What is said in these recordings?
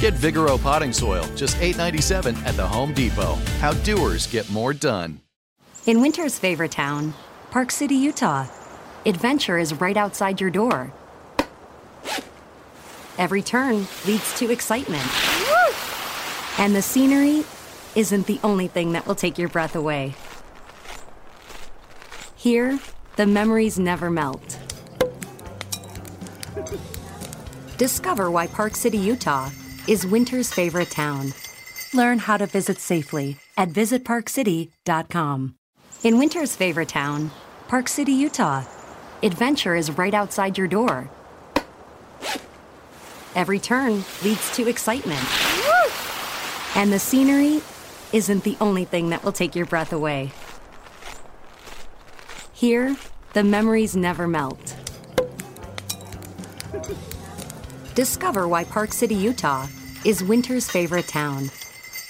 Get Vigoro potting soil, just $8.97 at the Home Depot. How doers get more done. In winter's favorite town, Park City, Utah, adventure is right outside your door. Every turn leads to excitement. And the scenery isn't the only thing that will take your breath away. Here, the memories never melt. Discover why Park City, Utah is winter's favorite town. Learn how to visit safely at visitparkcity.com. In winter's favorite town, Park City, Utah, adventure is right outside your door. Every turn leads to excitement. And the scenery isn't the only thing that will take your breath away. Here, the memories never melt. Discover why Park City, Utah is winter's favorite town.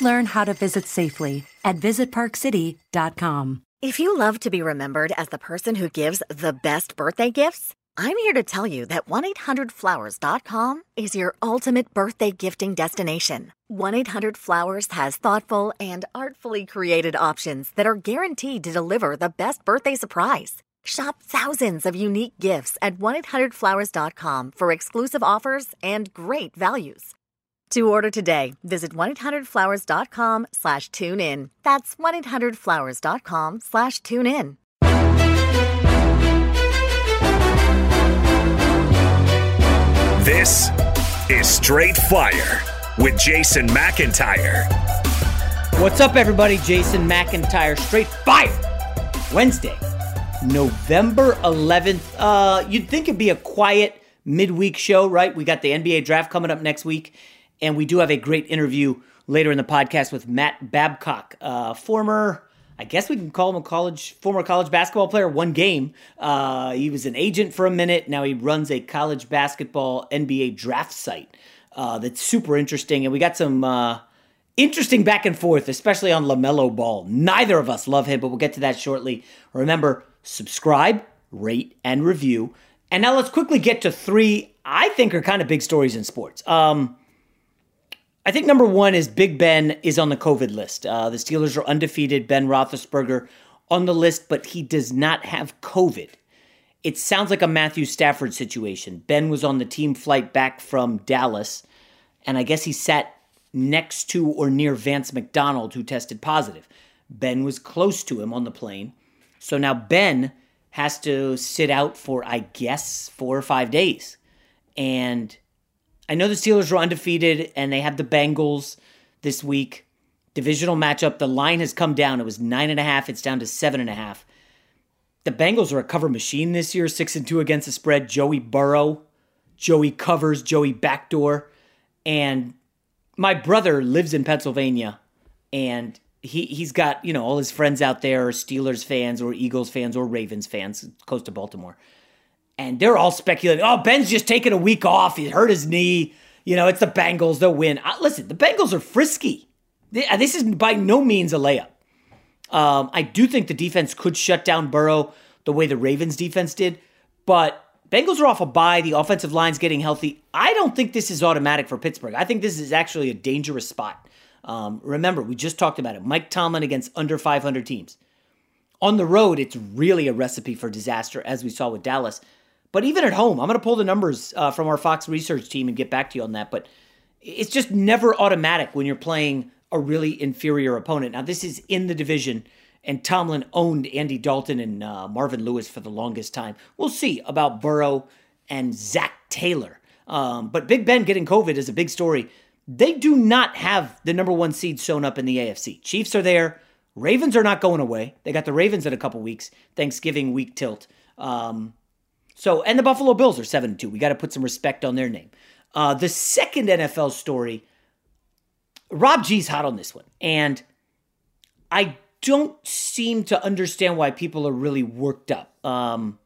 Learn how to visit safely at visitparkcity.com. If you love to be remembered as the person who gives the best birthday gifts, I'm here to tell you that 1-800-Flowers.com is your ultimate birthday gifting destination. 1-800-Flowers has thoughtful and artfully created options that are guaranteed to deliver the best birthday surprise. Shop thousands of unique gifts at 1-800-Flowers.com for exclusive offers and great values. To order today, visit 1-800-Flowers.com slash tune in. That's 1-800-Flowers.com slash tune in. This is Straight Fire with Jason McIntyre. What's up, everybody? Jason McIntyre, Straight Fire. Wednesday, November 11th. Uh, you'd think it'd be a quiet midweek show, right? We got the NBA draft coming up next week, and we do have a great interview later in the podcast with Matt Babcock, uh, former, I guess we can call him a college, former college basketball player, one game. Uh, he was an agent for a minute. Now he runs a college basketball NBA draft site uh, that's super interesting. And we got some uh, interesting back and forth, especially on LaMelo Ball. Neither of us love him, but we'll get to that shortly. Remember, subscribe, rate, and review. And now let's quickly get to three I think are kind of big stories in sports. Um, I think number one is Big Ben is on the COVID list. Uh, the Steelers are undefeated. Ben Roethlisberger on the list, but he does not have COVID. It sounds like a Matthew Stafford situation. Ben was on the team flight back from Dallas, and I guess he sat next to or near Vance McDonald, who tested positive. Ben was close to him on the plane. So now Ben has to sit out for, I guess, four or five days. And I know the Steelers are undefeated and they have the Bengals this week. Divisional matchup. The line has come down. It was nine and a half. It's down to seven and a half. The Bengals are a cover machine this year, six and two against the spread. Joey Burrow, Joey covers, Joey backdoor, and my brother lives in Pennsylvania, and he he's got you know all his friends out there are Steelers fans or Eagles fans or Ravens fans close to Baltimore, and they're all speculating. Oh, Ben's just taking a week off. He hurt his knee. You know, it's the Bengals. They'll win. Listen, the Bengals are frisky. Uh, this is by no means a layup. Um, I do think the defense could shut down Burrow the way the Ravens defense did, but Bengals are off a bye. The offensive line's getting healthy. I don't think this is automatic for Pittsburgh. I think this is actually a dangerous spot. Um, remember, we just talked about it. Mike Tomlin against under 500 teams. On the road, it's really a recipe for disaster, as we saw with Dallas. But even at home, I'm going to pull the numbers uh, from our Fox research team and get back to you on that. But it's just never automatic when you're playing a really inferior opponent. Now, this is in the division, and Tomlin owned Andy Dalton and uh, Marvin Lewis for the longest time. We'll see about Burrow and Zac Taylor. Um, but Big Ben getting COVID is a big story. They do not have the number one seed shown up in the AFC. Chiefs are there. Ravens are not going away. They got the Ravens in a couple weeks, Thanksgiving week tilt. Um, so, and the Buffalo Bills are 7 2. We got to put some respect on their name. Uh, the second NFL story, Rob G's hot on this one. And I don't seem to understand why people are really worked up. Um,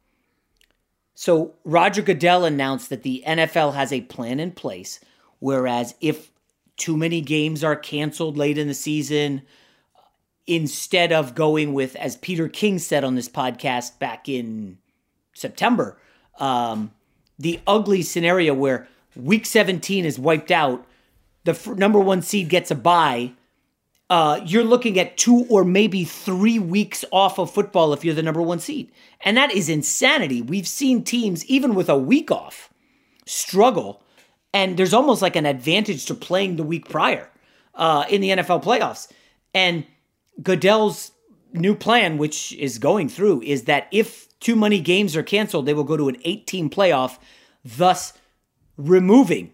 so, Roger Goodell announced that the NFL has a plan in place, whereas if too many games are canceled late in the season, instead of going with, as Peter King said on this podcast back in September, um, the ugly scenario where week 17 is wiped out, the f- number one seed gets a bye. Uh, you're looking at two or maybe three weeks off of football if you're the number one seed. And that is insanity. We've seen teams, even with a week off, struggle. And there's almost like an advantage to playing the week prior uh, in the NFL playoffs. And Goodell's new plan, which is going through, is that if too many games are canceled, they will go to an 18 playoff, thus removing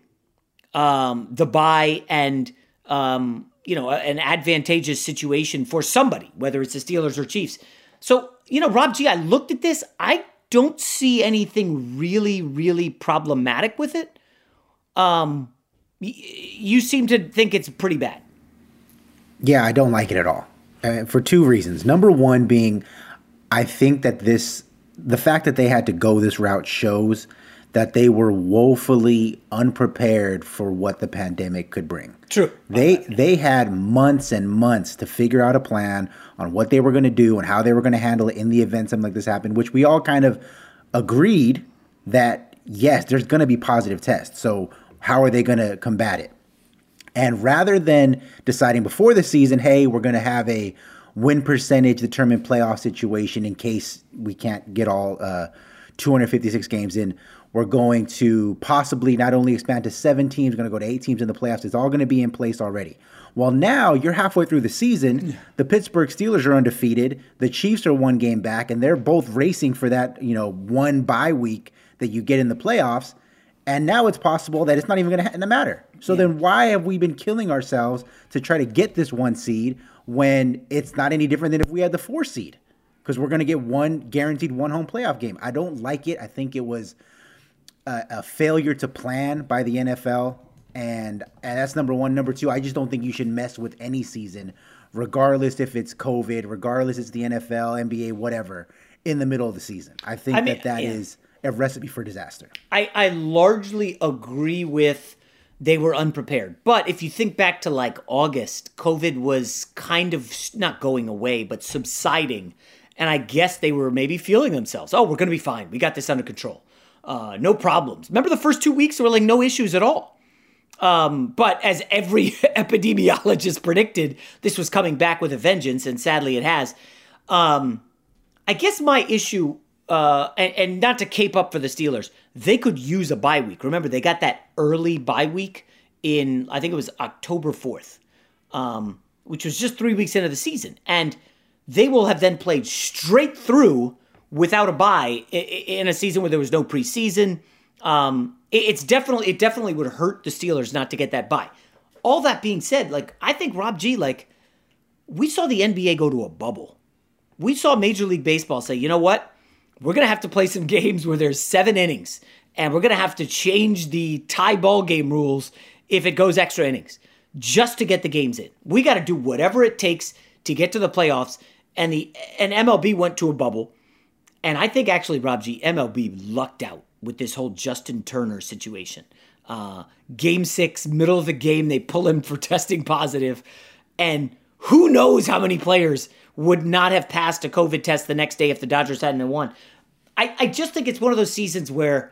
um, the bye and um, you know an advantageous situation for somebody, whether it's the Steelers or Chiefs. So you know, Rob G, I looked at this. I don't see anything really, really problematic with it. Um, y- you seem to think it's pretty bad. Yeah, I don't like it at all. Uh, for two reasons. Number one being, I think that this the fact that they had to go this route shows that they were woefully unprepared for what the pandemic could bring. True. They they had months and months to figure out a plan on what they were going to do and how they were going to handle it in the event something like this happened, which we all kind of agreed that yes, there's going to be positive tests. So how are they going to combat it? And rather than deciding before the season, hey, we're going to have a win percentage determined playoff situation in case we can't get all uh, 256 games in. We're going to possibly not only expand to seven teams, going to go to eight teams in the playoffs. It's all going to be in place already. Well, now you're halfway through the season. The Pittsburgh Steelers are undefeated. The Chiefs are one game back, and they're both racing for that, you know, one bye week that you get in the playoffs. And now it's possible that it's not even going to matter. So yeah. then why have we been killing ourselves to try to get this one seed when it's not any different than if we had the four seed? Because we're going to get one guaranteed one home playoff game. I don't like it. I think it was a, a failure to plan by the NFL. And, and that's number one. Number two, I just don't think you should mess with any season, regardless if it's COVID, regardless it's the NFL, NBA, whatever, in the middle of the season. I think I mean, that that yeah. is a recipe for disaster. I, I largely agree with they were unprepared. But if you think back to like August, COVID was kind of not going away, but subsiding. And I guess they were maybe feeling themselves, oh, we're going to be fine. We got this under control. Uh, no problems. Remember the first two weeks, were like no issues at all. Um, but as every epidemiologist predicted, this was coming back with a vengeance, and sadly it has. Um, I guess my issue uh, and, and, not to cape up for the Steelers, they could use a bye week. Remember, they got that early bye week in, I think it was October 4th, um, which was just three weeks into the season. And they will have then played straight through without a bye in a season where there was no preseason. Um, it's definitely, it definitely would hurt the Steelers not to get that bye. All that being said, like, I think Rob G, like, we saw the NBA go to a bubble. We saw Major League Baseball say, you know what? We're going to have to play some games where there's seven innings, and we're going to have to change the tie ball game rules if it goes extra innings just to get the games in. We got to do whatever it takes to get to the playoffs, and the and MLB went to a bubble. And I think actually, Rob G, MLB lucked out with this whole Justin Turner situation. Uh, game six, middle of the game, they pull him for testing positive, and who knows how many players would not have passed a COVID test the next day if the Dodgers hadn't won. I, I just think it's one of those seasons where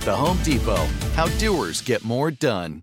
The Home Depot, how doers get more done.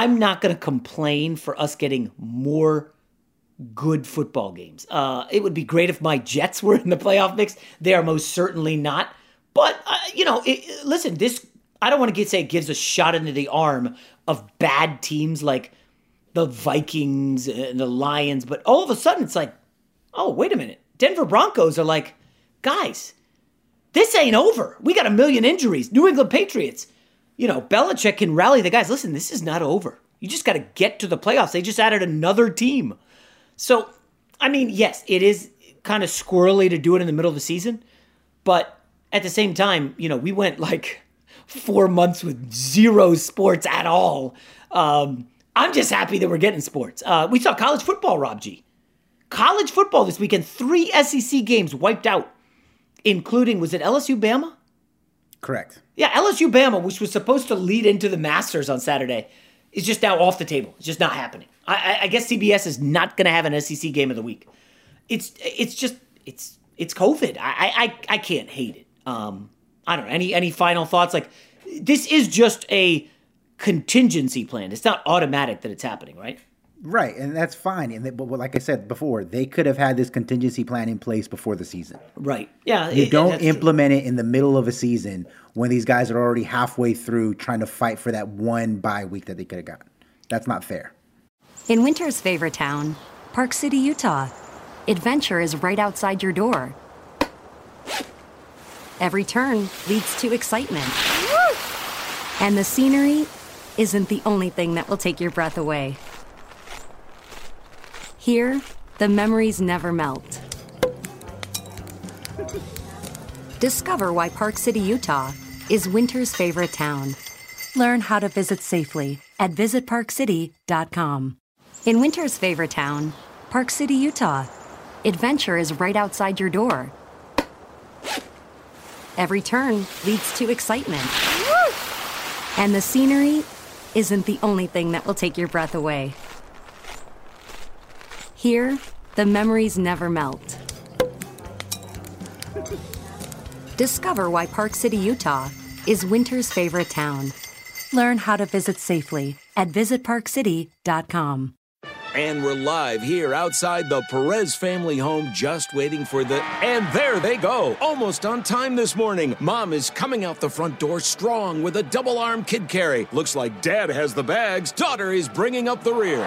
I'm not going to complain for us getting more good football games. Uh, it would be great if my Jets were in the playoff mix. They are most certainly not. But uh, you know, it, listen, this I don't want to say it gives a shot into the arm of bad teams like the Vikings and the Lions, but all of a sudden it's like, oh wait a minute, Denver Broncos are like, guys, this ain't over. We got a million injuries. New England Patriots you know, Belichick can rally the guys. Listen, this is not over. You just got to get to the playoffs. They just added another team. So, I mean, yes, it is kind of squirrely to do it in the middle of the season, but at the same time, you know, we went like four months with zero sports at all. Um, I'm just happy that we're getting sports. Uh, we saw college football, Rob G. College football this weekend, three SEC games wiped out, including, was it LSU Bama? Correct. Yeah, LSU Bama, which was supposed to lead into the Masters on Saturday, is just now off the table. It's just not happening. I, I guess CBS is not going to have an SEC game of the week. It's it's just it's it's COVID. I I I can't hate it. Um, I don't know. Any any final thoughts? Like this is just a contingency plan. It's not automatic that it's happening, right? Right, and that's fine. And they, but like I said before, they could have had this contingency plan in place before the season. Right. Yeah. You it- don't that's- implement it in the middle of a season when these guys are already halfway through trying to fight for that one bye week that they could have gotten. That's not fair. In winter's favorite town, Park City, Utah, adventure is right outside your door. Every turn leads to excitement. And the scenery isn't the only thing that will take your breath away. Here, the memories never melt. Discover why Park City, Utah is winter's favorite town. Learn how to visit safely at visitparkcity.com. In winter's favorite town, Park City, Utah, adventure is right outside your door. Every turn leads to excitement. And the scenery isn't the only thing that will take your breath away. Here, the memories never melt. Discover why Park City, Utah is winter's favorite town. Learn how to visit safely at visitparkcity.com. And we're live here outside the Perez family home, just waiting for the. And there they go! Almost on time this morning. Mom is coming out the front door strong with a double arm kid carry. Looks like dad has the bags. Daughter is bringing up the rear.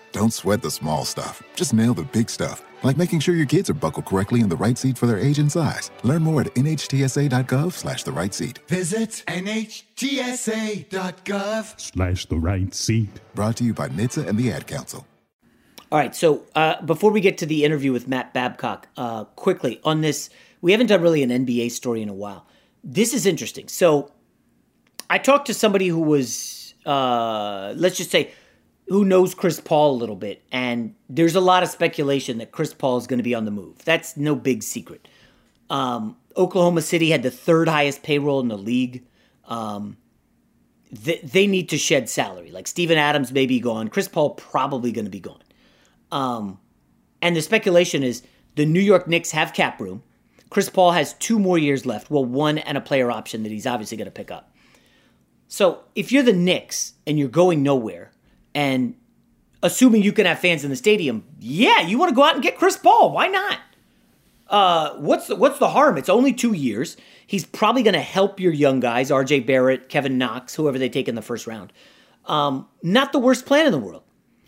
Don't sweat the small stuff. Just nail the big stuff, like making sure your kids are buckled correctly in the right seat for their age and size. Learn more at nhtsa.gov slash the right seat. Visit NHTSA.gov slash the right seat. Brought to you by NHTSA and the Ad Council. All right, so uh, before we get to the interview with Matt Babcock, uh, quickly on this, we haven't done really an NBA story in a while. This is interesting. So I talked to somebody who was, uh, let's just say, who knows Chris Paul a little bit, and there's a lot of speculation that Chris Paul is going to be on the move. That's no big secret. Um, Oklahoma City had the third highest payroll in the league. Um, they, they need to shed salary. Like Steven Adams may be gone. Chris Paul probably going to be gone. Um, and the speculation is the New York Knicks have cap room. Chris Paul has two more years left. Well, one and a player option that he's obviously going to pick up. So if you're the Knicks and you're going nowhere, and assuming you can have fans in the stadium, yeah, you want to go out and get Chris Paul. Why not? Uh, what's the, what's the harm? It's only two years. He's probably going to help your young guys, R.J. Barrett, Kevin Knox, whoever they take in the first round. Um, not the worst plan in the world.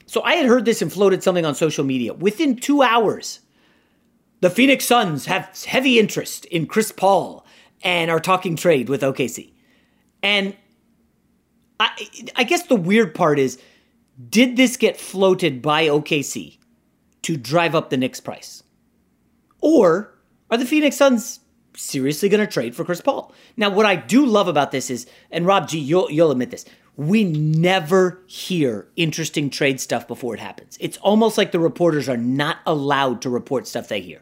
So I had heard this and floated something on social media. Within two hours, the Phoenix Suns have heavy interest in Chris Paul and are talking trade with OKC. And I, I guess the weird part is, did this get floated by OKC to drive up the Knicks price? Or are the Phoenix Suns seriously going to trade for Chris Paul? Now, what I do love about this is, and Rob G, you'll, you'll admit this, we never hear interesting trade stuff before it happens. It's almost like the reporters are not allowed to report stuff they hear.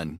done.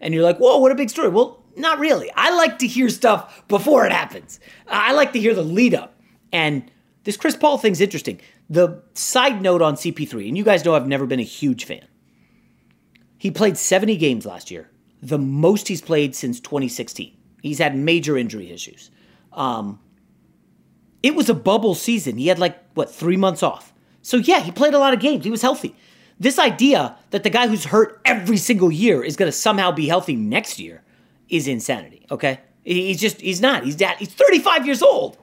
And you're like, whoa, what a big story. Well, not really. I like to hear stuff before it happens. I like to hear the lead up. And this Chris Paul thing's interesting. The side note on CP3, and you guys know I've never been a huge fan. He played 70 games last year, the most he's played since 2016. He's had major injury issues. Um, it was a bubble season. He had like, what, three months off. So, yeah, he played a lot of games. He was healthy. This idea that the guy who's hurt every single year is going to somehow be healthy next year is insanity, okay? He's just, he's not. He's that, he's 35 years old.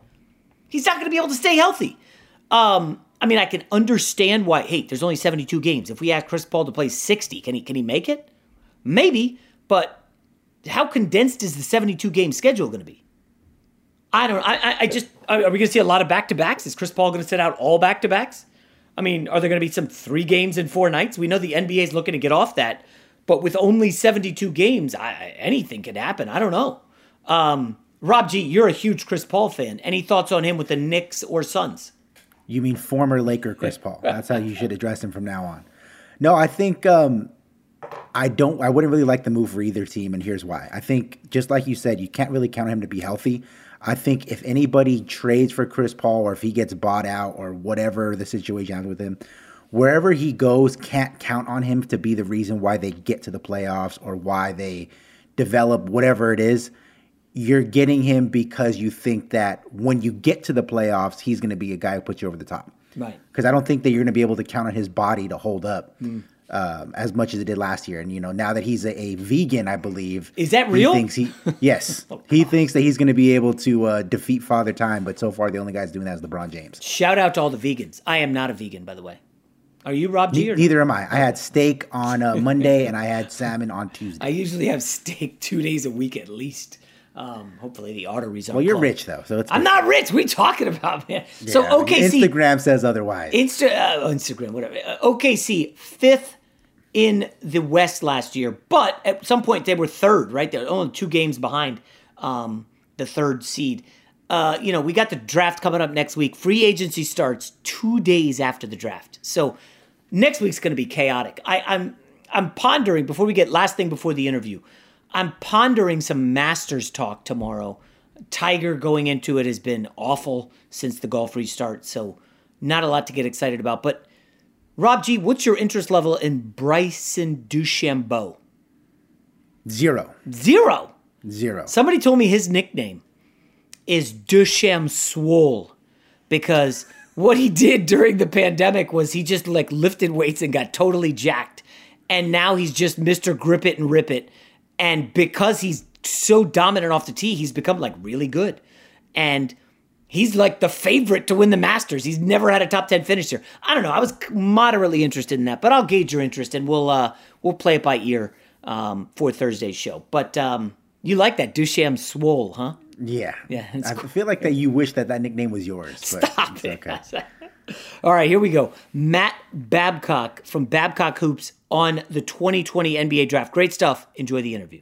He's not going to be able to stay healthy. Um, I mean, I can understand why, hey, there's only 72 games. If we ask Chris Paul to play 60, can he, can he make it? Maybe, but how condensed is the 72 game schedule going to be? I don't I, I just, are we going to see a lot of back to backs? Is Chris Paul going to sit out all back to backs? I mean, are there going to be some three games in four nights? We know the NBA is looking to get off that, but with only 72 games, I, anything could happen. I don't know. Um, Rob G, you're a huge Chris Paul fan. Any thoughts on him with the Knicks or Suns? You mean former Laker Chris Paul? That's how you should address him from now on. No, I think um, I don't. I wouldn't really like the move for either team, and here's why. I think just like you said, you can't really count on him to be healthy. I think if anybody trades for Chris Paul or if he gets bought out or whatever the situation is with him, wherever he goes, can't count on him to be the reason why they get to the playoffs or why they develop whatever it is. You're getting him because you think that when you get to the playoffs, he's going to be a guy who puts you over the top. Right. Because I don't think that you're going to be able to count on his body to hold up. Mm um, as much as it did last year. And you know, now that he's a, a vegan, I believe is that real? He thinks he yes, oh, he thinks that he's going to be able to uh, defeat Father Time. But so far, the only guy doing that is LeBron James. Shout out to all the vegans. I am not a vegan, by the way. Are you Rob G? Ne- neither am I. I had steak on uh, Monday and I had salmon on Tuesday. I usually have steak two days a week at least. Um, hopefully the arteries are. Well, you're rich though, so it's. I'm not rich. We talking about man. Yeah, so OKC. Instagram says otherwise. Insta, uh, Instagram, whatever. Uh, OKC fifth in the West last year, but at some point they were third, right? They're only two games behind um, the third seed. Uh, you know, we got the draft coming up next week. Free agency starts two days after the draft, so next week's going to be chaotic. I, I'm I'm pondering before we get last thing before the interview. I'm pondering some Masters talk tomorrow. Tiger going into it has been awful since the golf restart, so not a lot to get excited about, but Rob G, what's your interest level in Bryson DeChambeau? Zero. Zero. Zero. Somebody told me his nickname is Dusham Swole because what he did during the pandemic was he just like lifted weights and got totally jacked. And now he's just Mr. Grip It and Rip It. And because he's so dominant off the tee, he's become like really good. And he's like the favorite to win the Masters. He's never had a top 10 finish here. I don't know. I was moderately interested in that, but I'll gauge your interest and we'll uh we'll play it by ear um, for Thursday's show. But um, you like that Dusham Swole, huh? Yeah. Yeah. I cool. feel like that you wish that that nickname was yours. Stop it. Okay. All right, here we go. Matt Babcock from Babcock Hoops on the 2020 NBA draft. Great stuff. Enjoy the interview.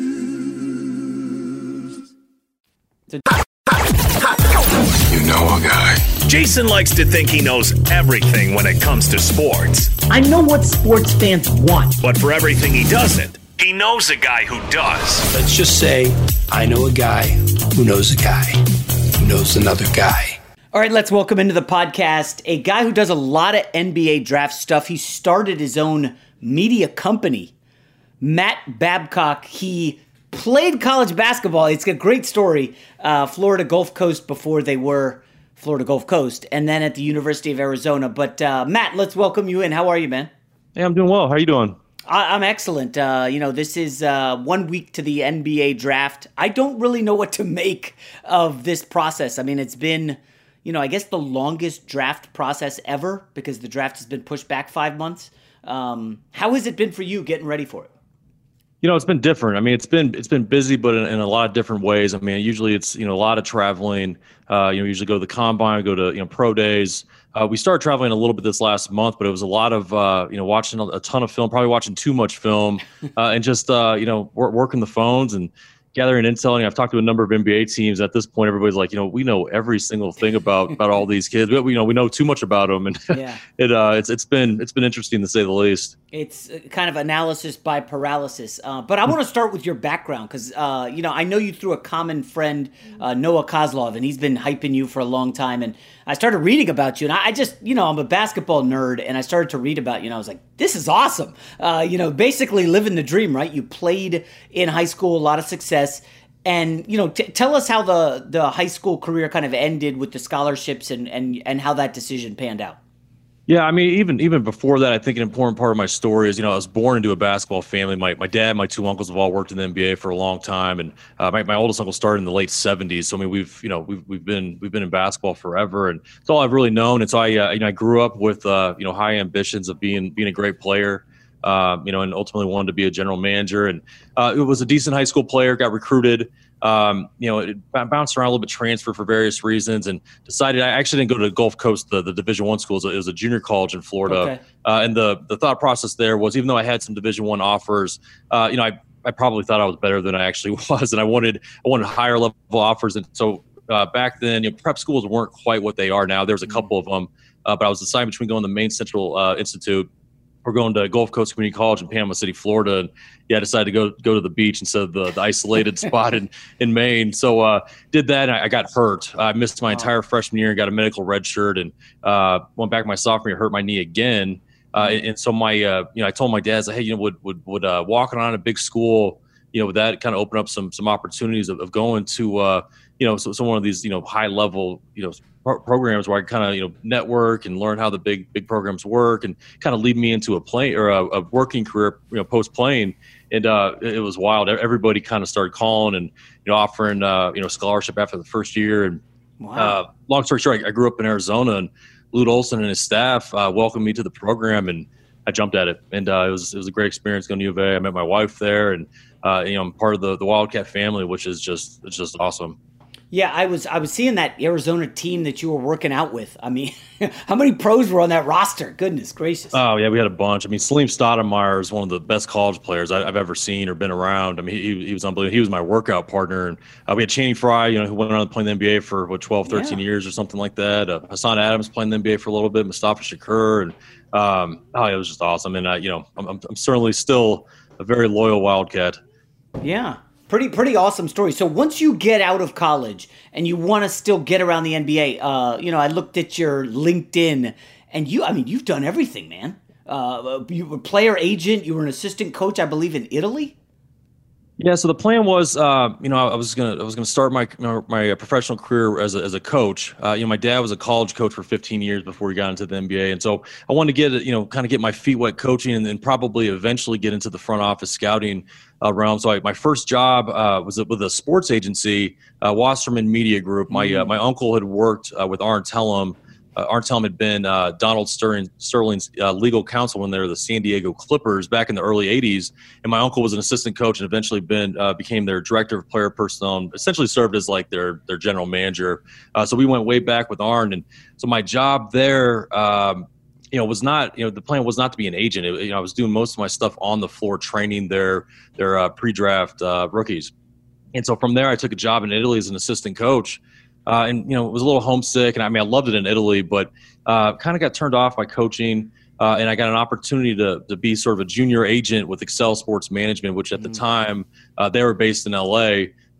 You know a guy. Jason likes to think he knows everything when it comes to sports. I know what sports fans want. But for everything he doesn't, he knows a guy who does. Let's just say I know a guy who knows a guy who knows another guy. All right, let's welcome into the podcast a guy who does a lot of NBA draft stuff. He started his own media company. Matt Babcock, he played college basketball. It's a great story. Uh, Florida Gulf Coast before they were Florida Gulf Coast, and then at the University of Arizona. But uh, Matt, let's welcome you in. How are you, man? Hey, I'm doing well. How are you doing? I- am excellent. Uh, you know, this is uh, one week to the NBA draft. I don't really know what to make of this process. I mean, it's been, you know, I guess the longest draft process ever because the draft has been pushed back five months. Um, how has it been for you getting ready for it? You know, it's been different. I mean, it's been it's been busy, but in, in a lot of different ways. I mean, usually it's you know a lot of traveling. Uh, you know, usually go to the combine, go to you know pro days. Uh, we started traveling a little bit this last month, but it was a lot of uh, you know watching a, ton of film, probably watching too much film, uh, and just uh, you know working the phones and gathering intel. And I've talked to a number of NBA teams. At this point, everybody's like, you know, we know every single thing about about all these kids. We, you know, we know too much about them, and yeah. it uh, it's it's been it's been interesting to say the least. It's uh, kind of analysis by paralysis. Uh, but I want to start with your background because uh, you know I know you through a common friend, uh, Noah Kozlov, and he's been hyping you for a long time. And I started reading about you, and I, just you know I'm a basketball nerd, and I started to read about you, and I was like, this is awesome. Uh, you know, basically living the dream, right? You played in high school, a lot of success. And you know, t- tell us how the the high school career kind of ended with the scholarships and and and how that decision panned out. Yeah, I mean, even even before that, I think an important part of my story is, you know, I was born into a basketball family. My my dad, my two uncles have all worked in the NBA for a long time, and uh, my, my oldest uncle started in the late '70s. So I mean, we've you know we've we've been we've been in basketball forever, and it's all I've really known. And so I uh, you know I grew up with uh, you know high ambitions of being being a great player. Uh, you know, and ultimately wanted to be a general manager. And uh, it was a decent high school player. Got recruited um, you know, it bounced around a little bit, transfer for various reasons, and decided I actually didn't go to the Gulf Coast, the, the Division One schools. It was a junior college in Florida, okay. uh, and the the thought process there was even though I had some Division One offers, uh, you know, I I probably thought I was better than I actually was, and I wanted I wanted higher level offers, and so uh, back then, you know, prep schools weren't quite what they are now. There was a mm-hmm. couple of them, uh, but I was deciding between going to the Maine Central uh, Institute we're going to Gulf Coast Community College in Panama City, Florida, and yeah, I decided to go go to the beach instead of the, the isolated spot in in Maine. So uh, did that. I, I, got hurt. I missed my entire freshman year and got a medical red shirt, and uh, went back my sophomore year, hurt my knee again. Uh, and, and, so my uh, you know I told my dad, like, hey, you know, would would would uh, walking on a big school, you know, would that kind of open up some some opportunities of, of going to uh, you know so, so one of these you know high level you know programs where I kind of you know network and learn how the big big programs work and kind of lead me into a play or a, a working career you know post playing and uh, it, was wild. Everybody kind of started calling and you know offering uh, you know scholarship after the first year. And wow. uh, long story short, I, I, grew up in Arizona and Lute Olson and his staff uh, welcomed me to the program and I jumped at it, and uh, it was it was a great experience going to U of A. I met my wife there, and uh, you know I'm part of the the Wildcat family, which is just it's just awesome. Yeah, I was I was seeing that Arizona team that you were working out with. I mean, how many pros were on that roster? Goodness gracious! Oh yeah, we had a bunch. I mean, Salim Stoudemire is one of the best college players I, have ever seen or been around. I mean, he, he was unbelievable. He was my workout partner, and uh, we had Channing Frye, you know, who went on to play in the NBA for what 12, 13 yeah. years or something like that. Uh, Hassan Adams playing the NBA for a little bit. Mustafa Shakur, and um, oh, it was just awesome. And uh, you know, I'm, I'm certainly still a very loyal Wildcat. Yeah, pretty pretty awesome story. So once you get out of college and you want to still get around the NBA, uh, you know, I looked at your LinkedIn, and you, I mean, you've done everything, man. Uh, you were player agent, you were an assistant coach, I believe, in Italy. Yeah, so the plan was, uh, you know, I was gonna I was gonna start my my professional career as a, as a coach. Uh, you know, my dad was a college coach for 15 years before he got into the NBA, and so I wanted to get you know kind of get my feet wet coaching, and then probably eventually get into the front office scouting uh, realm. So I, my first job uh, was with a sports agency, uh, Wasserman Media Group. My uh, mm. my uncle had worked uh, with Arn Tellem uh, Arn had been uh, Donald Sterling, Sterling's uh, legal counsel when they were the San Diego Clippers back in the early '80s, and my uncle was an assistant coach and eventually been uh, became their director of player personnel, and essentially served as like their their general manager. Uh, so we went way back with Arn, and so my job there. Um, you know, was not you know the plan was not to be an agent. It, you know, I was doing most of my stuff on the floor, training their their uh, pre-draft rookies, and so from there I took a job in Italy as an assistant coach. Uh, and you know it was a little homesick and i mean i loved it in italy but uh, kind of got turned off by coaching uh, and i got an opportunity to, to be sort of a junior agent with excel sports management which at the mm. time uh, they were based in la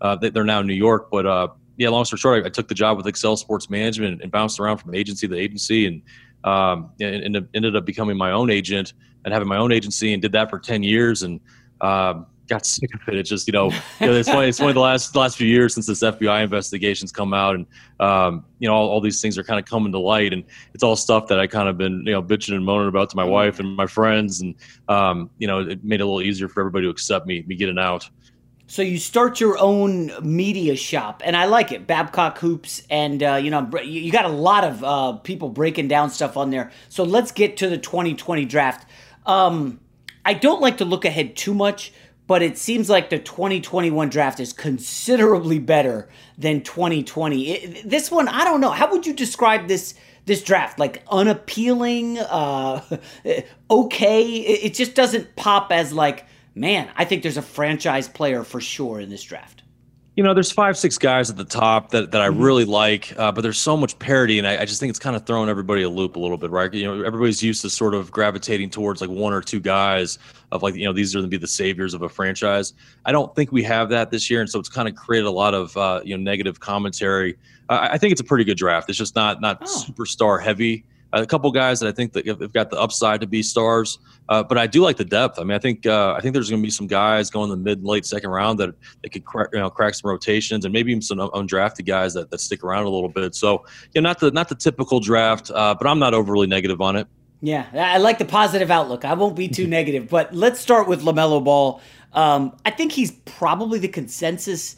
uh, they're now in new york but uh, yeah long story short I, I, took the job with excel sports management and bounced around from agency to agency and, um, and, and ended up becoming my own agent and having my own agency and did that for 10 years and um, got sick of it. It's just you know, you know it's one it's of the last last few years since this FBI investigation's come out, and um, you know all, all these things are kind of coming to light, and it's all stuff that I kind of been you know bitching and moaning about to my wife and my friends, and um, you know it made it a little easier for everybody to accept me me getting out. So you start your own media shop, and I like it, Babcock Hoops, and uh, you know you got a lot of uh, people breaking down stuff on there. So let's get to the 2020 draft. Um, I don't like to look ahead too much but it seems like the 2021 draft is considerably better than 2020. It, this one, I don't know. How would you describe this this draft? Like unappealing, uh, okay. It, it just doesn't pop as like, man, I think there's a franchise player for sure in this draft you know, there's five, six guys at the top that, that I mm-hmm. really like, uh, but there's so much parity, and I, I, just think it's kind of throwing everybody a loop a little bit, right? You know, everybody's used to sort of gravitating towards like one or two guys of like, you know, these are going to be the saviors of a franchise. I don't think we have that this year, and so it's kind of created a lot of uh, you know negative commentary. Uh, I think it's a pretty good draft. It's just not not oh. superstar heavy a couple guys that I think that have got the upside to be stars. Uh, but I do like the depth. I mean, I think uh, I think there's going to be some guys going the mid late second round that that could crack, you know crack some rotations and maybe even some undrafted guys that, that stick around a little bit. So yeah, not the not the typical draft, uh, but I'm not overly negative on it. Yeah, I like the positive outlook. I won't be too negative, but let's start with LaMelo Ball. Um, I think he's probably the consensus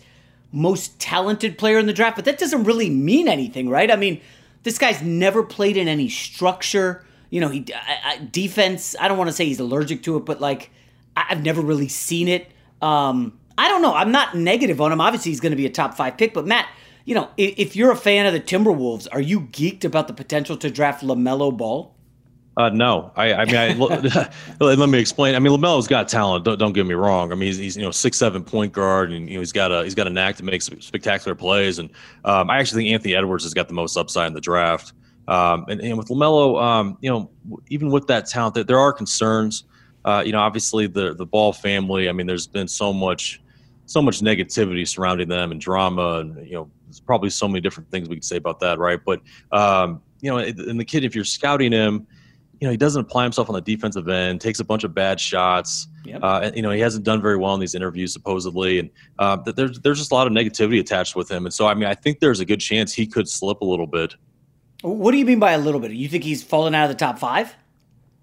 most talented player in the draft, but that doesn't really mean anything, right? I mean, this guy's never played in any structure. You know, he I, I, defense. I don't want to say he's allergic to it, but like I, have never really seen it. Um, I don't know. I'm not negative on him. Obviously, he's going to be a top five pick. But Matt, you know, if, if you're a fan of the Timberwolves, are you geeked about the potential to draft LaMelo Ball? Uh, no, I, I mean, I, let me explain. I mean, Lamelo's got talent. Don't, don't get me wrong. I mean, he's, he's, you know six seven point guard, and you know he's got a he's got a knack to make spectacular plays. And um, I actually think Anthony Edwards has got the most upside in the draft. Um, and, and with Lamelo, um, you know, even with that talent, there, there are concerns. Uh, you know, obviously the the Ball family. I mean, there's been so much so much negativity surrounding them and drama, and you know, there's probably so many different things we could say about that, right? But um, you know, and the kid, if you're scouting him you know, he doesn't apply himself on the defensive end, takes a bunch of bad shots. Yep. Uh, and, you know, he hasn't done very well in these interviews, supposedly. And uh, there's, there's just a lot of negativity attached with him. And so, I mean, I think there's a good chance he could slip a little bit. What do you mean by a little bit? You think he's fallen out of the top five?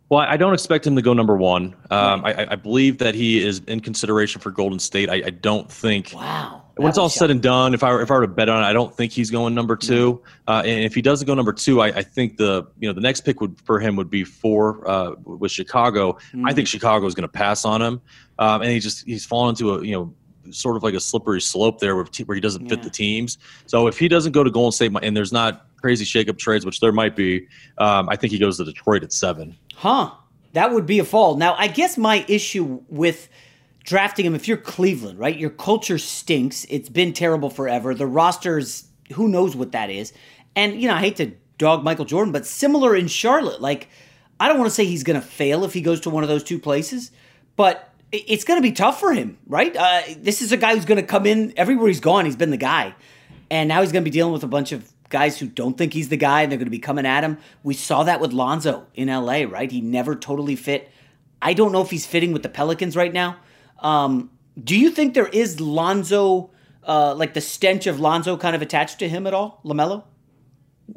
Well, I don't expect him to go number one. Um. I, I, believe that he is in consideration for Golden State. I, I don't think. Wow. When it's all said and done, if I were, if I were to bet on it, I don't think he's going number two. Uh, and if he doesn't go number two, I, I, think the you know the next pick would for him would be four uh, with Chicago. Mm-hmm. I think Chicago is going to pass on him, um, and he just he's fallen into a you know sort of like a slippery slope there where, where he doesn't yeah. fit the teams. So if he doesn't go to Golden State and there's not crazy shakeup trades, which there might be, um, I think he goes to Detroit at seven. Huh. That would be a fall. Now, I guess my issue with drafting him, if you're Cleveland, right? Your culture stinks. It's been terrible forever. The rosters, who knows what that is. And, you know, I hate to dog Michael Jordan, but similar in Charlotte. Like, I don't want to say he's going to fail if he goes to one of those two places, but it's going to be tough for him, right? Uh, this is a guy who's going to come in everywhere he's gone. He's been the guy. And now he's going to be dealing with a bunch of guys who don't think he's the guy and they're going to be coming at him. We saw that with Lonzo in LA, right? He never totally fit. I don't know if he's fitting with the Pelicans right now. Um, do you think there is Lonzo, uh, like the stench of Lonzo kind of attached to him at all, LaMelo?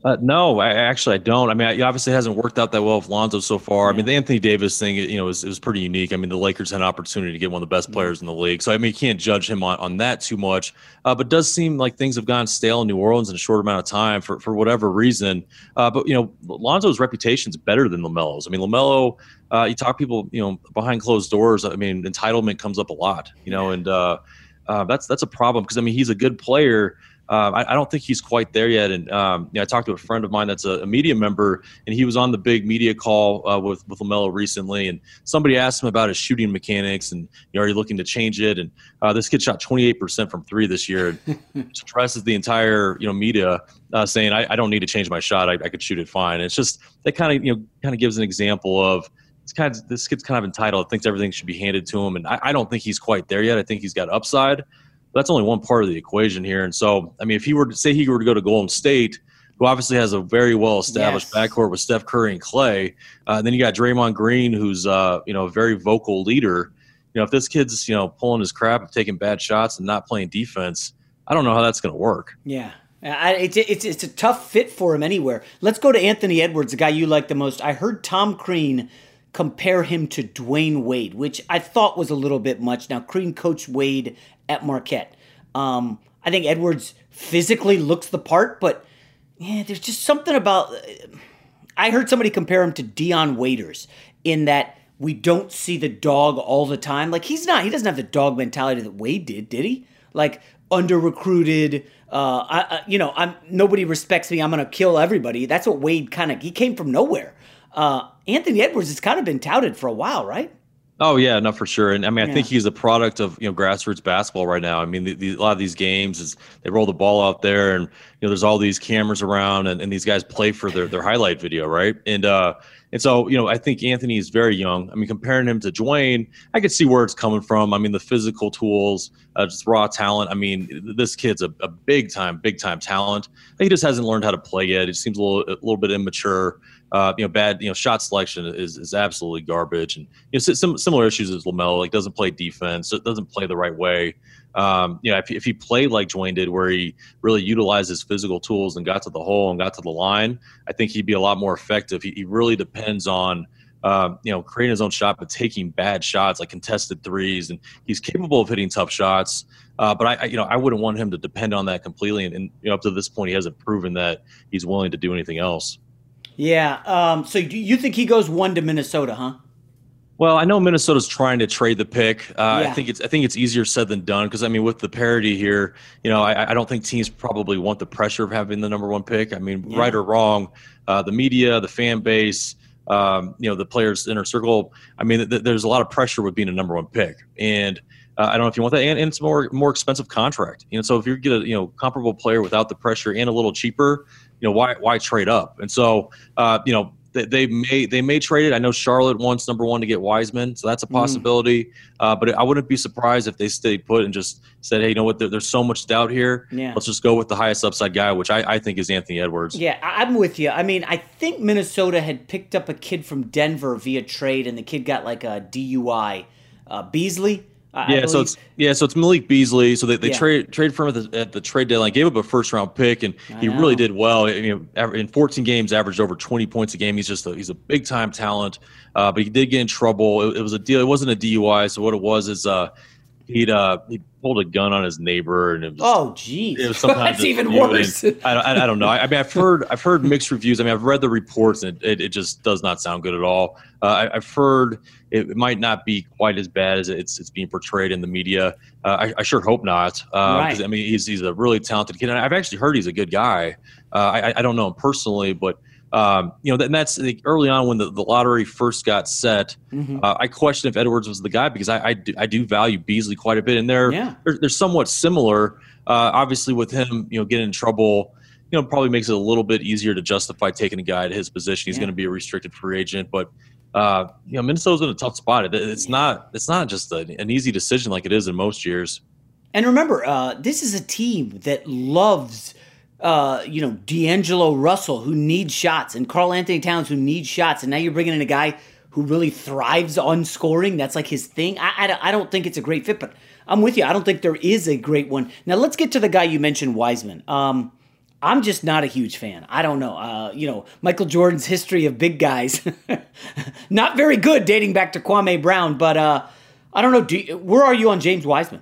Uh, no, I, actually I don't. I mean, it obviously hasn't worked out that well with Lonzo so far. I mean, the Anthony Davis thing, you know, is, was pretty unique. I mean, the Lakers had an opportunity to get one of the best players in the league, so I mean, you can't judge him on, on that too much. Uh, but does seem like things have gone stale in New Orleans in a short amount of time for for whatever reason. Uh, but you know, Lonzo's reputation is better than Lamelo's. I mean, Lamelo, uh, you talk people, you know, behind closed doors. I mean, entitlement comes up a lot, you know, and uh, uh, that's that's a problem because I mean, he's a good player um, I, I, don't think he's quite there yet. And um, you know, I talked to a friend of mine that's a, a, media member, and he was on the big media call uh, with with Lamelo recently. And somebody asked him about his shooting mechanics, and you know, are you looking to change it? And uh, this kid shot 28 percent from three this year. stresses the entire you know media, uh, saying I, I, don't need to change my shot. I, I could shoot it fine. And it's just that kind of you know kind of gives an example of. It's kind of, this kid's kind of entitled. Thinks everything should be handed to him, and I, I don't think he's quite there yet. I think he's got upside that's only one part of the equation here. And so, I mean, if he were to say he were to go to Golden State, who obviously has a very well established yes. backcourt with Steph Curry and Klay, uh, and then you got Draymond Green, who's uh, you know a very vocal leader. You know, if this kid's you know pulling his crap, taking bad shots, and not playing defense, I don't know how that's going to work. Yeah. I, it's, it's, it's a tough fit for him anywhere. Let's go to Anthony Edwards, the guy you like the most. I heard Tom Crean compare him to Dwyane Wade, which I thought was a little bit much. Now, Crean coached Wade at Marquette. Um, I think Edwards physically looks the part, but yeah, there's just something about. I heard somebody compare him to Dion Waiters in that we don't see the dog all the time. Like he's not, he doesn't have the dog mentality that Wade did, did he? Like under recruited. Uh, I, I, you know, I'm nobody respects me. I'm gonna kill everybody. That's what Wade kind of. He came from nowhere. Uh, Anthony Edwards has kind of been touted for a while, right? Oh yeah, no for sure. And I mean, I yeah. think he's a product of you know grassroots basketball right now. I mean, the, the, a lot of these games is they roll the ball out there, and you know there's all these cameras around, and, and these guys play for their, their highlight video, right? And uh, and so you know, I think Anthony is very young. I mean, comparing him to Dwyane, I could see where it's coming from. I mean, the physical tools, uh, just raw talent. I mean, this kid's a, a big time, big time talent. He just hasn't learned how to play yet. He seems a little a little bit immature uh, you know, bad, you know, shot selection is, is absolutely garbage. And, you know, some similar issues as LaMelo, like doesn't play defense, doesn't play the right way. Um, you know, if, if he played like Dwyane did, where he really utilized his physical tools and got to the hole and got to the line, I think he'd be a lot more effective. He, he really depends on, um, you know, creating his own shot, but taking bad shots like contested threes, and he's capable of hitting tough shots. Uh, but I, I, you know, I wouldn't want him to depend on that completely. And, and, you know, up to this point, he hasn't proven that he's willing to do anything else. Yeah. Um, so you think he goes one to Minnesota, huh? Well, I know Minnesota's trying to trade the pick. Uh, yeah. I think it's I think it's easier said than done because I mean with the parity here, you know, I, I, don't think teams probably want the pressure of having the number one pick. I mean, yeah. right or wrong, uh, the media, the fan base, um, you know, the players' inner circle. I mean, th- there's a lot of pressure with being a number one pick, and uh, I don't know if you want that, and, and, it's more more expensive contract. You know, so if you get a you know comparable player without the pressure and a little cheaper, you know why why trade up? And so uh, you know they, they, may they may trade it. I know Charlotte wants number one to get Wiseman, so that's a mm. possibility. Mm. Uh, but I wouldn't be surprised if they stay put and just said, hey, you know what? There, there's so much doubt here. Yeah. Let's just go with the highest upside guy, which I, I think is Anthony Edwards. Yeah, I'm with you. I mean, I think Minnesota had picked up a kid from Denver via trade, and the kid got like a DUI. Uh, Beasley yeah, so it's yeah, so it's Malik Beasley. So they, they yeah. trade trade for him at the, at the trade deadline, gave up a first round pick, and he really did well. You know, in 14 games, averaged over 20 points a game. He's just a, he's a big time talent, uh, but he did get in trouble. It, it, was a deal. It wasn't a DUI. So what it was is uh, he'd uh he pulled a gun on his neighbor and it was Oh, geez. it was some kind of That's even worse. I, I, I don't know. I, I mean, I've heard I've heard mixed reviews. I mean, I've read the reports, and it, it just does not sound good at all. Uh, I, I've heard it might not be quite as bad as it's it's being portrayed in the media. Uh, I, I sure hope not. Uh, Right. I mean, he's he's a really talented kid, and I've actually heard he's a good guy. Uh, I, I don't know him personally, but um, you know, and that's early on when the, the lottery first got set. Mhm. Uh, I questioned if Edwards was the guy because I I do, I do value Beasley quite a bit, and they're Yeah. they're, they're somewhat similar. Uh, obviously, with him, you know, getting in trouble, you know, probably makes it a little bit easier to justify taking a guy at his position. He's Yeah. going to be a restricted free agent, but uh, you know, Minnesota's in a tough spot. It, it's not it's not just a, an easy decision like it is in most years. And remember, uh, this is a team that loves, uh, you know, D'Angelo Russell, who needs shots, and Karl-Anthony Towns, who needs shots. And now you're bringing in a guy who really thrives on scoring. That's like his thing. I, I, don't- I don't think it's a great fit, but I'm with you. I don't think there is a great one. Now, let's get to the guy you mentioned, Wiseman. Um, I'm just not a huge fan. I don't know. Uh, you know, Michael Jordan's history of big guys, not very good dating back to Kwame Brown, but uh, I don't know. Do you, where are you on James Wiseman?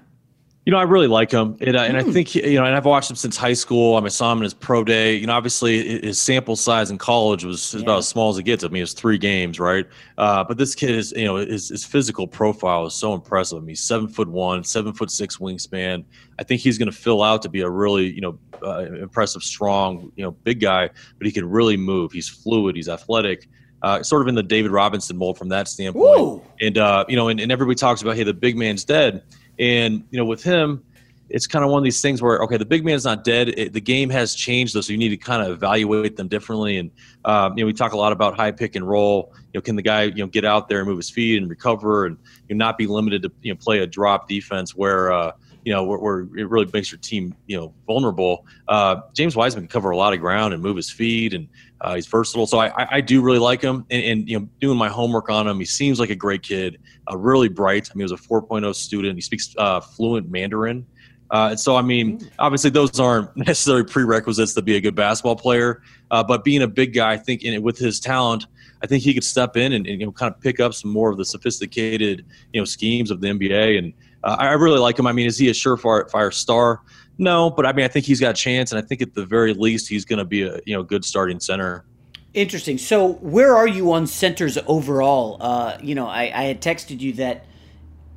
You know, I really like him, and, uh, and Hmm. I think you know, and I've watched him since high school. I, mean, I saw him in his pro day. You know, obviously his sample size in college was about as small as it gets. I mean, it's three games, right? Uh, but this kid is, you know, his, his physical profile is so impressive. I mean, he's seven foot one, seven foot six wingspan. I think he's going to fill out to be a really, you know, uh, impressive, strong, you know, big guy. But he can really move. He's fluid. He's athletic. Uh, sort of in the David Robinson mold from that standpoint. Ooh. And uh, you know, and, and everybody talks about, hey, the big man's dead. And you know, with him, it's kind of one of these things where okay, the big man's not dead. It, the game has changed though, so you need to kind of evaluate them differently. And um, you know, we talk a lot about high pick and roll. You know, can the guy you know get out there and move his feet and recover, and you know, not be limited to you know play a drop defense where. Uh, you know, where, where it really makes your team, you know, vulnerable. Uh, James Wiseman can cover a lot of ground and move his feet, and uh, he's versatile. So I, I, I do really like him. And, and, you know, doing my homework on him, he seems like a great kid, uh, really bright. I mean, he was a 4.0 student. He speaks uh, fluent Mandarin. Uh, and so, I mean, obviously, those aren't necessarily prerequisites to be a good basketball player. Uh, but being a big guy, I think, in, with his talent, I think he could step in and, and you know kind of pick up some more of the sophisticated you know schemes of the NBA. And uh, I really like him. I mean, is he a surefire star? No, but I mean, I think he's got a chance, and I think at the very least, he's going to be a you know good starting center. Interesting. So, where are you on centers overall? Uh, you know, I, I had texted you that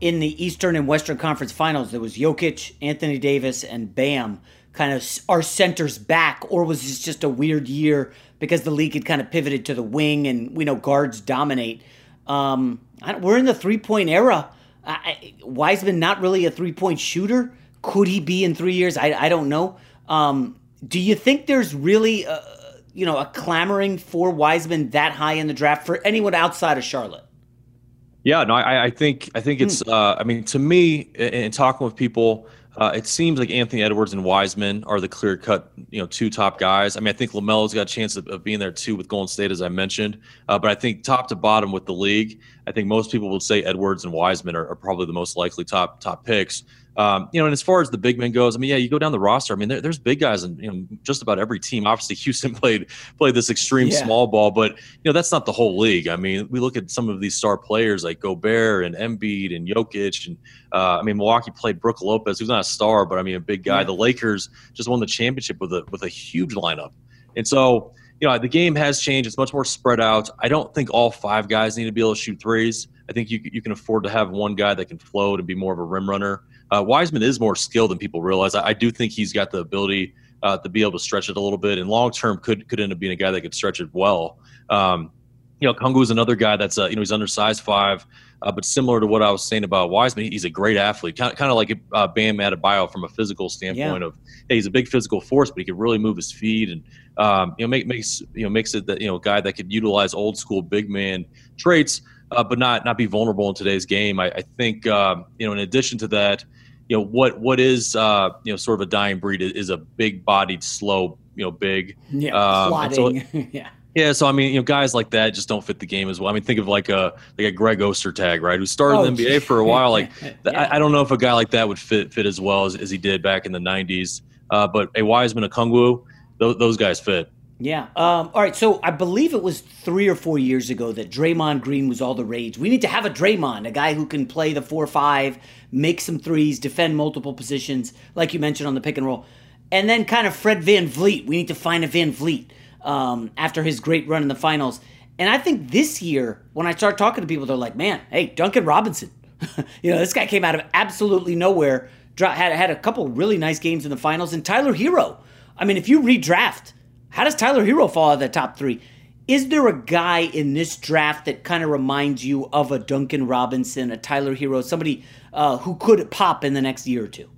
in the Eastern and Western Conference Finals, there was Jokic, Anthony Davis, and Bam kind of are centers back, or was this just a weird year because the league had kind of pivoted to the wing and we know guards dominate? Um, we're in the three point era. I, Wiseman not really a three point shooter. Could he be in three years? I, I don't know. Um, do you think there's really a, you know a clamoring for Wiseman that high in the draft for anyone outside of Charlotte? Yeah, no, I, I think I think it's. Uh, I mean, to me, in, in talking with people, uh, it seems like Anthony Edwards and Wiseman are the clear cut, you know, two top guys. I mean, I think Lamelo's got a chance of, of being there too with Golden State, as I mentioned. Uh, but I think top to bottom with the league, I think most people would say Edwards and Wiseman are, are probably the most likely top top picks. Um, you know, and as far as the big men goes, I mean, yeah, you go down the roster. I mean, there, there's big guys in you know just about every team. Obviously, Houston played played this extreme Yeah. small ball, but you know that's not the whole league. I mean, we look at some of these star players like Gobert and Embiid and Jokic, and uh, I mean, Milwaukee played Brook Lopez, who's not a star, but I mean, a big guy. Yeah. The Lakers just won the championship with a with a huge lineup, and so you know the game has changed. It's much more spread out. I don't think all five guys need to be able to shoot threes. I think you you can afford to have one guy that can float and be more of a rim runner. Uh, Wiseman is more skilled than people realize. I, I do think he's got the ability uh, to be able to stretch it a little bit, and long term could could end up being a guy that could stretch it well. Um, you know, Kungu is another guy that's uh, you know he's undersized five, uh, but similar to what I was saying about Wiseman, he's a great athlete, kind of, kind of like uh, Bam Adebayo from a physical standpoint. Yeah. Of hey, he's a big physical force, but he can really move his feet and um, you know make, makes you know makes it that you know a guy that could utilize old school big man traits, uh, but not not be vulnerable in today's game. I, I think um, you know in addition to that, you know what what is uh, you know sort of a dying breed is, is a big bodied, slow, you know, big. Yeah, Um, so- yeah. yeah, so I mean, you know, guys like that just don't fit the game as well. I mean, think of like a like a Greg Ostertag, right, who started Oh, in the NBA for a while. Like, Yeah. I, I don't know if a guy like that would fit fit as well as, as he did back in the '90s. Uh, but a Wiseman, a Kungwu, those, those guys fit. Yeah. Um, all right. So I believe it was three or four years ago that Draymond Green was all the rage. We need to have a Draymond, a guy who can play the four five, make some threes, defend multiple positions, like you mentioned on the pick and roll. And then kind of Fred VanVleet. We need to find a VanVleet um, after his great run in the finals. And I think this year, when I start talking to people, they're like, man, hey, Duncan Robinson. you know, this guy came out of absolutely nowhere, had, had a couple really nice games in the finals. And Tyler Herro. I mean, if you redraft, how does Tyler Herro fall out of the top three? Is there a guy in this draft that kind of reminds you of a Duncan Robinson, a Tyler Herro, somebody uh, who could pop in the next year or two?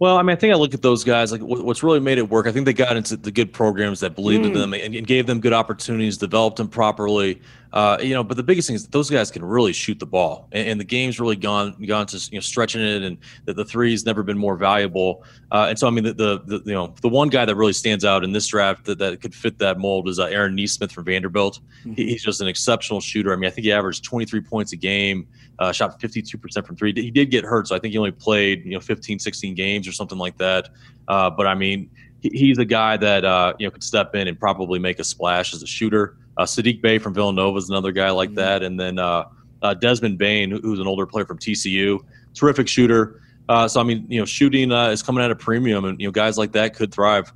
Well, I mean, I think I look at those guys like what's really made it work. I think they got into the good programs that believed mm. in them and, and, gave them good opportunities, developed them properly. Uh, you know, but the biggest thing is those guys can really shoot the ball, and, and, the game's really gone gone to you know stretching it, and the, the three's never been more valuable. Uh, and so, I mean, the, the, the, you know the one guy that really stands out in this draft that, that could fit that mold is uh, Aaron Nesmith from Vanderbilt. Mm-hmm. He, he's just an exceptional shooter. I mean, I think he averaged 23 points a game, uh, shot 52% from three. He did get hurt, so I think he only played you know 15, 16 games or something like that. Uh, but I mean, he, he's a guy that uh, you know could step in and probably make a splash as a shooter. Uh, Saddiq Bey from Villanova is another guy like mm-hmm. that, and then uh, uh, Desmond Bane, who's an older player from TCU, terrific shooter. Uh, so I mean, you know, shooting uh, is coming at a premium, and you know, guys like that could thrive.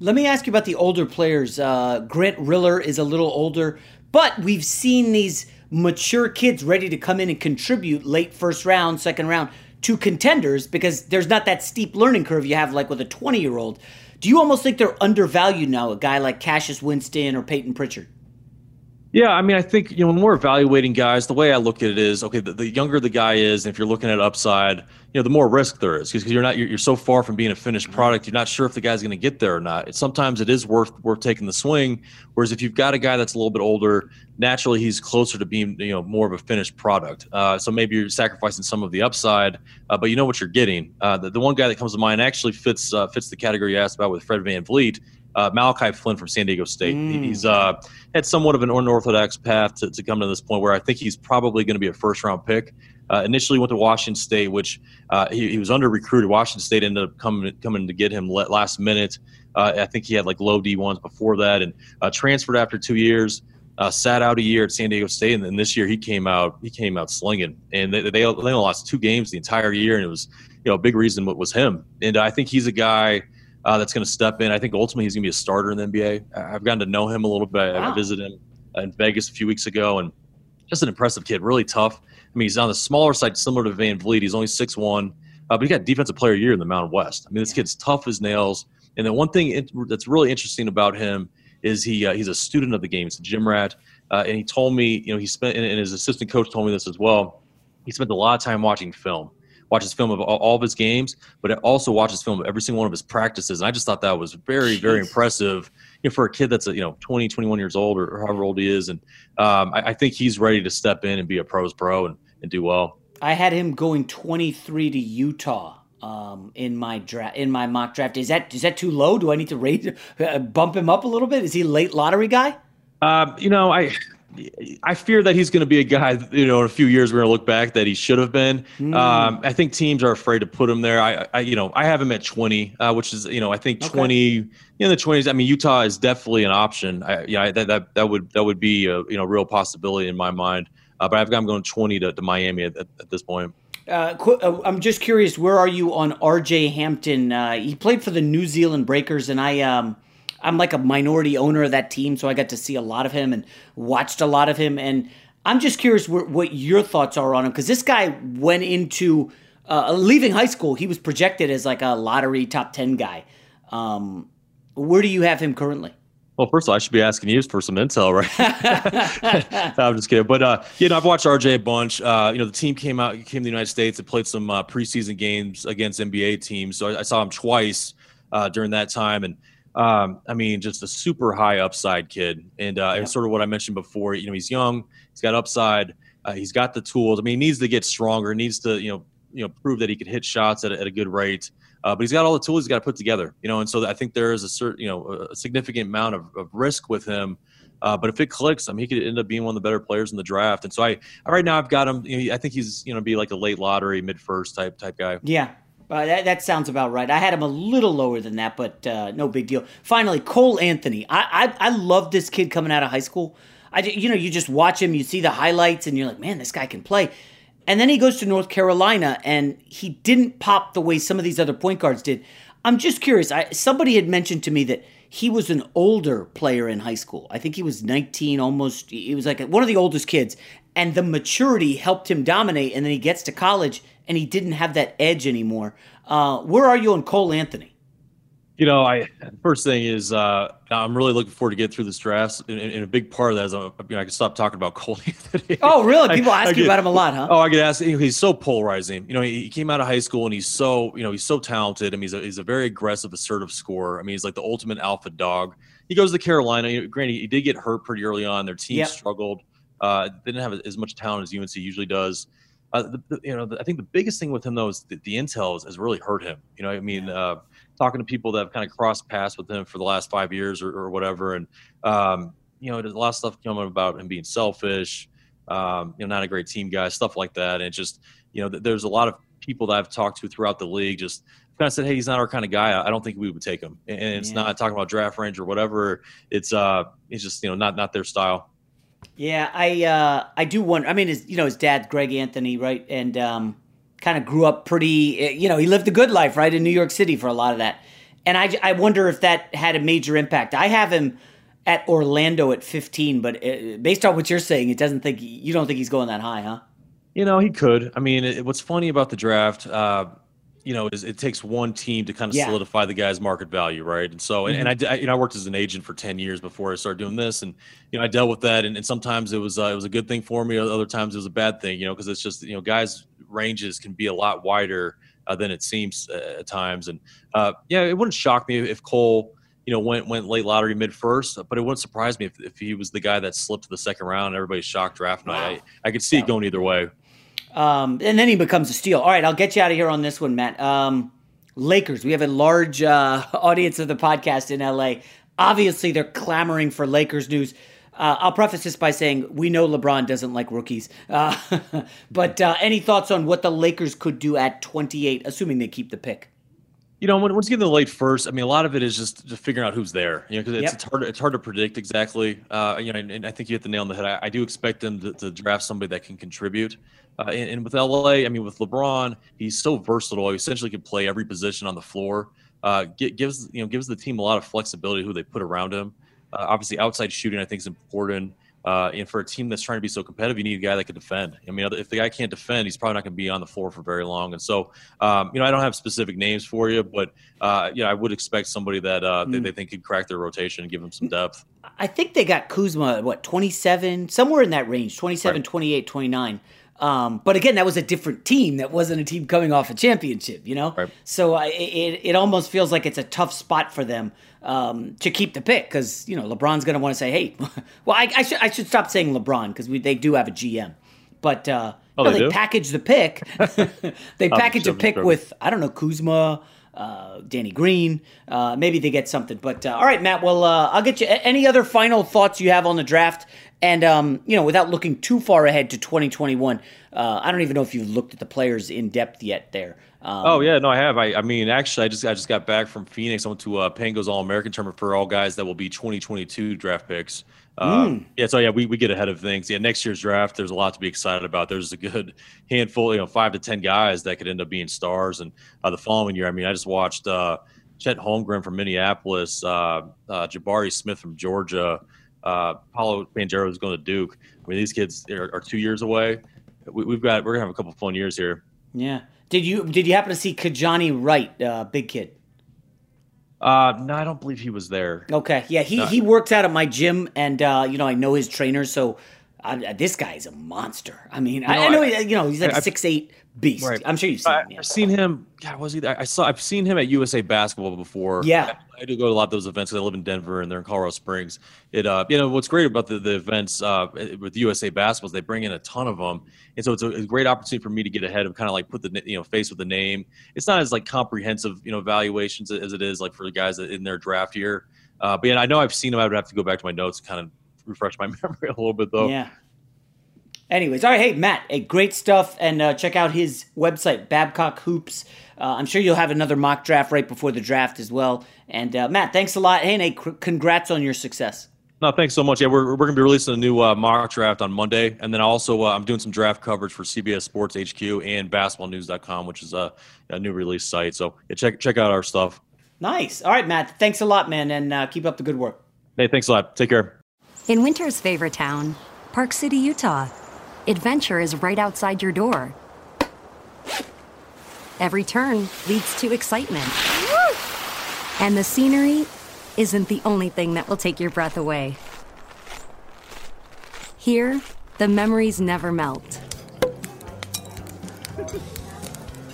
Let me ask you about the older players. Uh, Grant Riller is a little older, but we've seen these mature kids ready to come in and contribute late first round, second round to contenders because there's not that steep learning curve you have like with a 20 year old. Do you almost think they're undervalued now, a guy like Cassius Winston or Payton Pritchard? Yeah, I mean, I think you know when we're evaluating guys, the way I look at it is okay. The, the younger the guy is, and if you're looking at upside, you know, the more risk there is because you're not you're, you're, so far from being a finished product. You're not sure if the guy's going to get there or not. It, sometimes it is worth worth taking the swing. Whereas if you've got a guy that's a little bit older, naturally he's closer to being you know more of a finished product. Uh, so maybe you're sacrificing some of the upside, uh, but you know what you're getting. Uh, the, the one guy that comes to mind actually fits uh, fits the category you asked about with Fred VanVleet uh, Malachi Flynn from San Diego State. Mm. He's uh, had somewhat of an unorthodox path to, to come to this point where I think he's probably going to be a first round pick. Uh, initially went to Washington State, which uh, he, he, was under recruited. Washington State ended up coming coming to get him last minute. Uh, I think he had like low D ones before that, and uh, transferred after two years. sat out a year at San Diego State, and then this year he came out. He came out slinging, and they, they, they only lost two games the entire year, and it was you know a big reason what was him. And I think he's a guy uh, that's going to step in. I think ultimately he's going to be a starter in the NBA. I've gotten to know him a little bit. Wow. I visited him in Vegas a few weeks ago, and just an impressive kid, really tough. I mean, he's on the smaller side, similar to VanVleet. He's only six one, uh, but he got Defensive Player of the Year in the Mountain West. I mean, this yeah. kid's tough as nails. And then one thing that's really interesting about him is he uh, he's a student of the game. He's a gym rat, uh, and he told me, you know, he spent and his assistant coach told me this as well. He spent a lot of time watching film watches film of all, of his games, but it also watches film of every single one of his practices. And I just thought that was very, Jeez. very impressive you know, for a kid that's, you know, 20, 21 years old or however old he is. And um, I, I, think he's ready to step in and be a pros pro and, and do well. I had him going 23 to Utah. Um, in my draft, in my mock draft, is that is that too low? Do I need to rate, uh, bump him up a little bit? Is he late lottery guy? Uh, you know, I I fear that he's going to be a guy, you know, in a few years we're going to look back that he should have been. Mm. Um, I think teams are afraid to put him there. I, I you know, I have him at 20, uh, which is, you know, I think okay. 20 in the 20s. I mean, Utah is definitely an option. I, yeah, that, that that would that would be a you know real possibility in my mind. Uh, but I've got him going 20 to, to Miami at, at, this point. Uh, uh I'm just curious, where are you on R.J. Hampton? Uh, he played for the New Zealand Breakers, and I um, I'm like a minority owner of that team, so I got to see a lot of him and watched a lot of him. And I'm just curious what, what your thoughts are on him because this guy went into uh, leaving high school. He was projected as like a lottery top ten guy. Um, where do you have him currently? Well, first of all, I should be asking you for some intel, right? no, I'm just kidding. But uh, you know, I've watched RJ a bunch. Uh, you know, the team came out, came to the United States, and played some uh, preseason games against NBA teams. So I, I saw him twice uh, during that time, and um, I mean, just a super high upside kid, and uh, yeah. sort of what I mentioned before. You know, he's young, he's got upside, uh, he's got the tools. I mean, he needs to get stronger, needs to you know you know prove that he can hit shots at a, at a good rate. Uh, but he's got all the tools he's got to put together, you know. And so I think there is a certain you know a significant amount of, of risk with him. Uh, but if it clicks, I mean, he could end up being one of the better players in the draft. And so I, right now, I've got him. You know, I think he's you know be like a late lottery, mid first type type guy. Yeah, Uh, that, that sounds about right. I had him a little lower than that, but uh, no big deal. Finally, Cole Anthony. I, I I love this kid coming out of high school. I you know you just watch him, you see the highlights, and you're like, man, this guy can play. And then he goes to North Carolina, and he didn't pop the way some of these other point guards did. I'm just curious. I, somebody had mentioned to me that he was an older player in high school. I think he was 19, almost. He was like one of the oldest kids, and the maturity helped him dominate. And then he gets to college and he didn't have that edge anymore. Uh, where are you on Cole Anthony? You know, I first thing is uh, I'm really looking forward to get through this draft, and, and a big part of that is uh, you know, I can stop talking about Cole Anthony. Oh, really? People I, ask I you get, about him a lot, huh? Oh, I get asked. He's so polarizing. You know, he, he, came out of high school and he's so you know he's so talented. I mean, he's a, he's a very aggressive, assertive scorer. I mean, he's like the ultimate alpha dog. He goes to Carolina. You know, granted, he did get hurt pretty early on. Their team yep. struggled. Uh, didn't have as much talent as UNC usually does. Uh, the, the, you know, the, I think the biggest thing with him though is the, the intel has, really hurt him. You know, I mean, uh, talking to people that have kind of crossed paths with him for the last five years or, or whatever, and um, you know, there's a lot of stuff coming about him being selfish, um, you know, not a great team guy, stuff like that, and just you know, there's a lot of people that I've talked to throughout the league just kind of said, "Hey, he's not our kind of guy. I don't think we would take him." And it's yeah. not talking about draft range or whatever. It's uh, it's just you know not not their style. Yeah, I uh, I do wonder. I mean, his you know his dad, Greg Anthony, right, and um, kind of grew up pretty. Eh, you know, he lived a good life, right, in New York City for a lot of that. And I I wonder if that had a major impact. I have him at Orlando at 15, but it, based on what you're saying, it doesn't think you don't think he's going that high, huh? You know, he could. I mean, it, what's funny about the draft, uh, you know, is it takes one team to kind of yeah. solidify the guy's market value, right? And so, mm-hmm. and, and, I, you know, I worked as an agent for ten years before I started doing this, and you know, I dealt with that, and, and sometimes it was uh, it was a good thing for me, other times it was a bad thing, you know, because it's just you know, guys' ranges can be a lot wider uh, than it seems uh, at times, and uh, yeah, it wouldn't shock me if Cole. You know, went went late lottery mid first, but it wouldn't surprise me if, if he was the guy that slipped to the second round. and Everybody's shocked draft night. Wow. I, I could see yeah. it going either way. Um, and then he becomes a steal. All right, I'll get you out of here on this one, Matt. Um, Lakers. We have a large uh, audience of the podcast in LA. Obviously, they're clamoring for Lakers news. Uh, I'll preface this by saying we know LeBron doesn't like rookies. Uh, but uh, any thoughts on what the Lakers could do at 28, assuming they keep the pick? You know, once you get in the late first, I mean, a lot of it is just, just figuring out who's there. You know, because it's, yep. it's hard. It's hard to predict exactly. Uh, you know, and, and, I think you hit the nail on the head. I, I do expect them to, to draft somebody that can contribute. Uh, and, and, with LA, I mean, with LeBron, he's so versatile. He essentially can play every position on the floor. Uh, gives you know gives the team a lot of flexibility who they put around him. Uh, obviously, outside shooting I think is important. Uh, and for a team that's trying to be so competitive, you need a guy that can defend. I mean, if the guy can't defend, he's probably not going to be on the floor for very long. And so, um, you know, I don't have specific names for you, but uh, you know, I would expect somebody that uh, mm. they, they, think could crack their rotation and give them some depth. I think they got Kuzma what 27, somewhere in that range, 27, right. 28, 29. Um, but again, that was a different team. That wasn't a team coming off a championship, you know. Right. So I, it it almost feels like it's a tough spot for them um, to keep the pick because you know LeBron's going to want to say, "Hey, well, I, I, should I should stop saying LeBron because they do have a GM, but uh, oh, they, they package the pick. they package a pick with I don't know Kuzma." Uh, Danny Green. Uh, maybe they get something. But uh, all right, Matt. Well, uh, I'll get you. Any other final thoughts you have on the draft? And um, you know, without looking too far ahead to 2021, uh, I don't even know if you've looked at the players in depth yet. There. Um, oh yeah, no, I have. I, I mean, actually, I just I just got back from Phoenix. I went to uh, Pangos All American tournament for all guys that will be 2022 draft picks. Um, mm. Yeah, so yeah, we, we get ahead of things. Yeah, next year's draft, there's a lot to be excited about. There's a good handful, you know, five to ten guys that could end up being stars. And uh, the following year, I mean, I just watched uh, Chet Holmgren from Minneapolis, uh, uh Jabari Smith from Georgia uh, Paolo Banchero is going to Duke. I mean, these kids are, are two years away. We, have got we're gonna have a couple fun years here. Yeah. Did you did you happen to see Kijani Wright, uh, big kid? Uh, no, I don't believe he was there. Okay, yeah, he no. he works out at my gym, and uh, you know I know his trainer, so I, this guy is a monster. I mean, you know, I, I, know I, you know he's like a six eight beast. Right. I'm sure you've seen. I, him. Yeah. I've seen him. God, was he? There? I saw. I've seen him at USA Basketball before. Yeah, I, do go to a lot of those events because I live in Denver and they're in Colorado Springs. It, uh, you know, what's great about the, the events uh, with USA Basketball is they bring in a ton of them, and so it's a, a great opportunity for me to get ahead of kind of like put the you know face with the name. It's not as like comprehensive you know evaluations as it is like for the guys in their draft year. Uh, but yeah, I know I've seen him. I would have to go back to my notes and kind of refresh my memory a little bit though. Yeah. Anyways, all right, hey Matt, hey, great stuff, and uh, check out his website Babcock Hoops. uh, I'm sure you'll have another mock draft right before the draft as well. And uh, Matt, thanks a lot. Hey, Nate, c- congrats on your success. No, thanks so much. Yeah, we're, we're going to be releasing a new uh, mock draft on Monday. And then also, uh, I'm doing some draft coverage for CBS Sports HQ and basketballnews.com, which is a, a new release site. So yeah, check, check out our stuff. Nice. All right, Matt. Thanks a lot, man. And uh, keep up the good work. Hey, thanks a lot. Take care. In winter's favorite town, Park City, Utah, adventure is right outside your door. Every turn leads to excitement. And the scenery isn't the only thing that will take your breath away. Here, the memories never melt.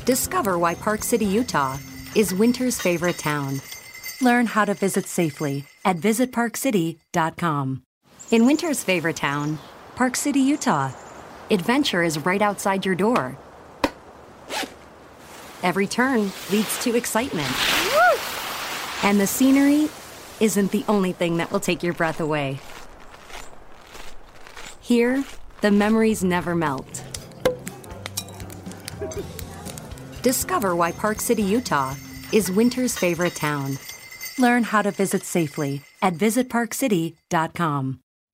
Discover why Park City, Utah is winter's favorite town. Learn how to visit safely at visitparkcity.com. In winter's favorite town, Park City, Utah, adventure is right outside your door. Every turn leads to excitement. And the scenery isn't the only thing that will take your breath away. Here, the memories never melt. Discover why Park City, Utah is winter's favorite town. Learn how to visit safely at visitparkcity.com.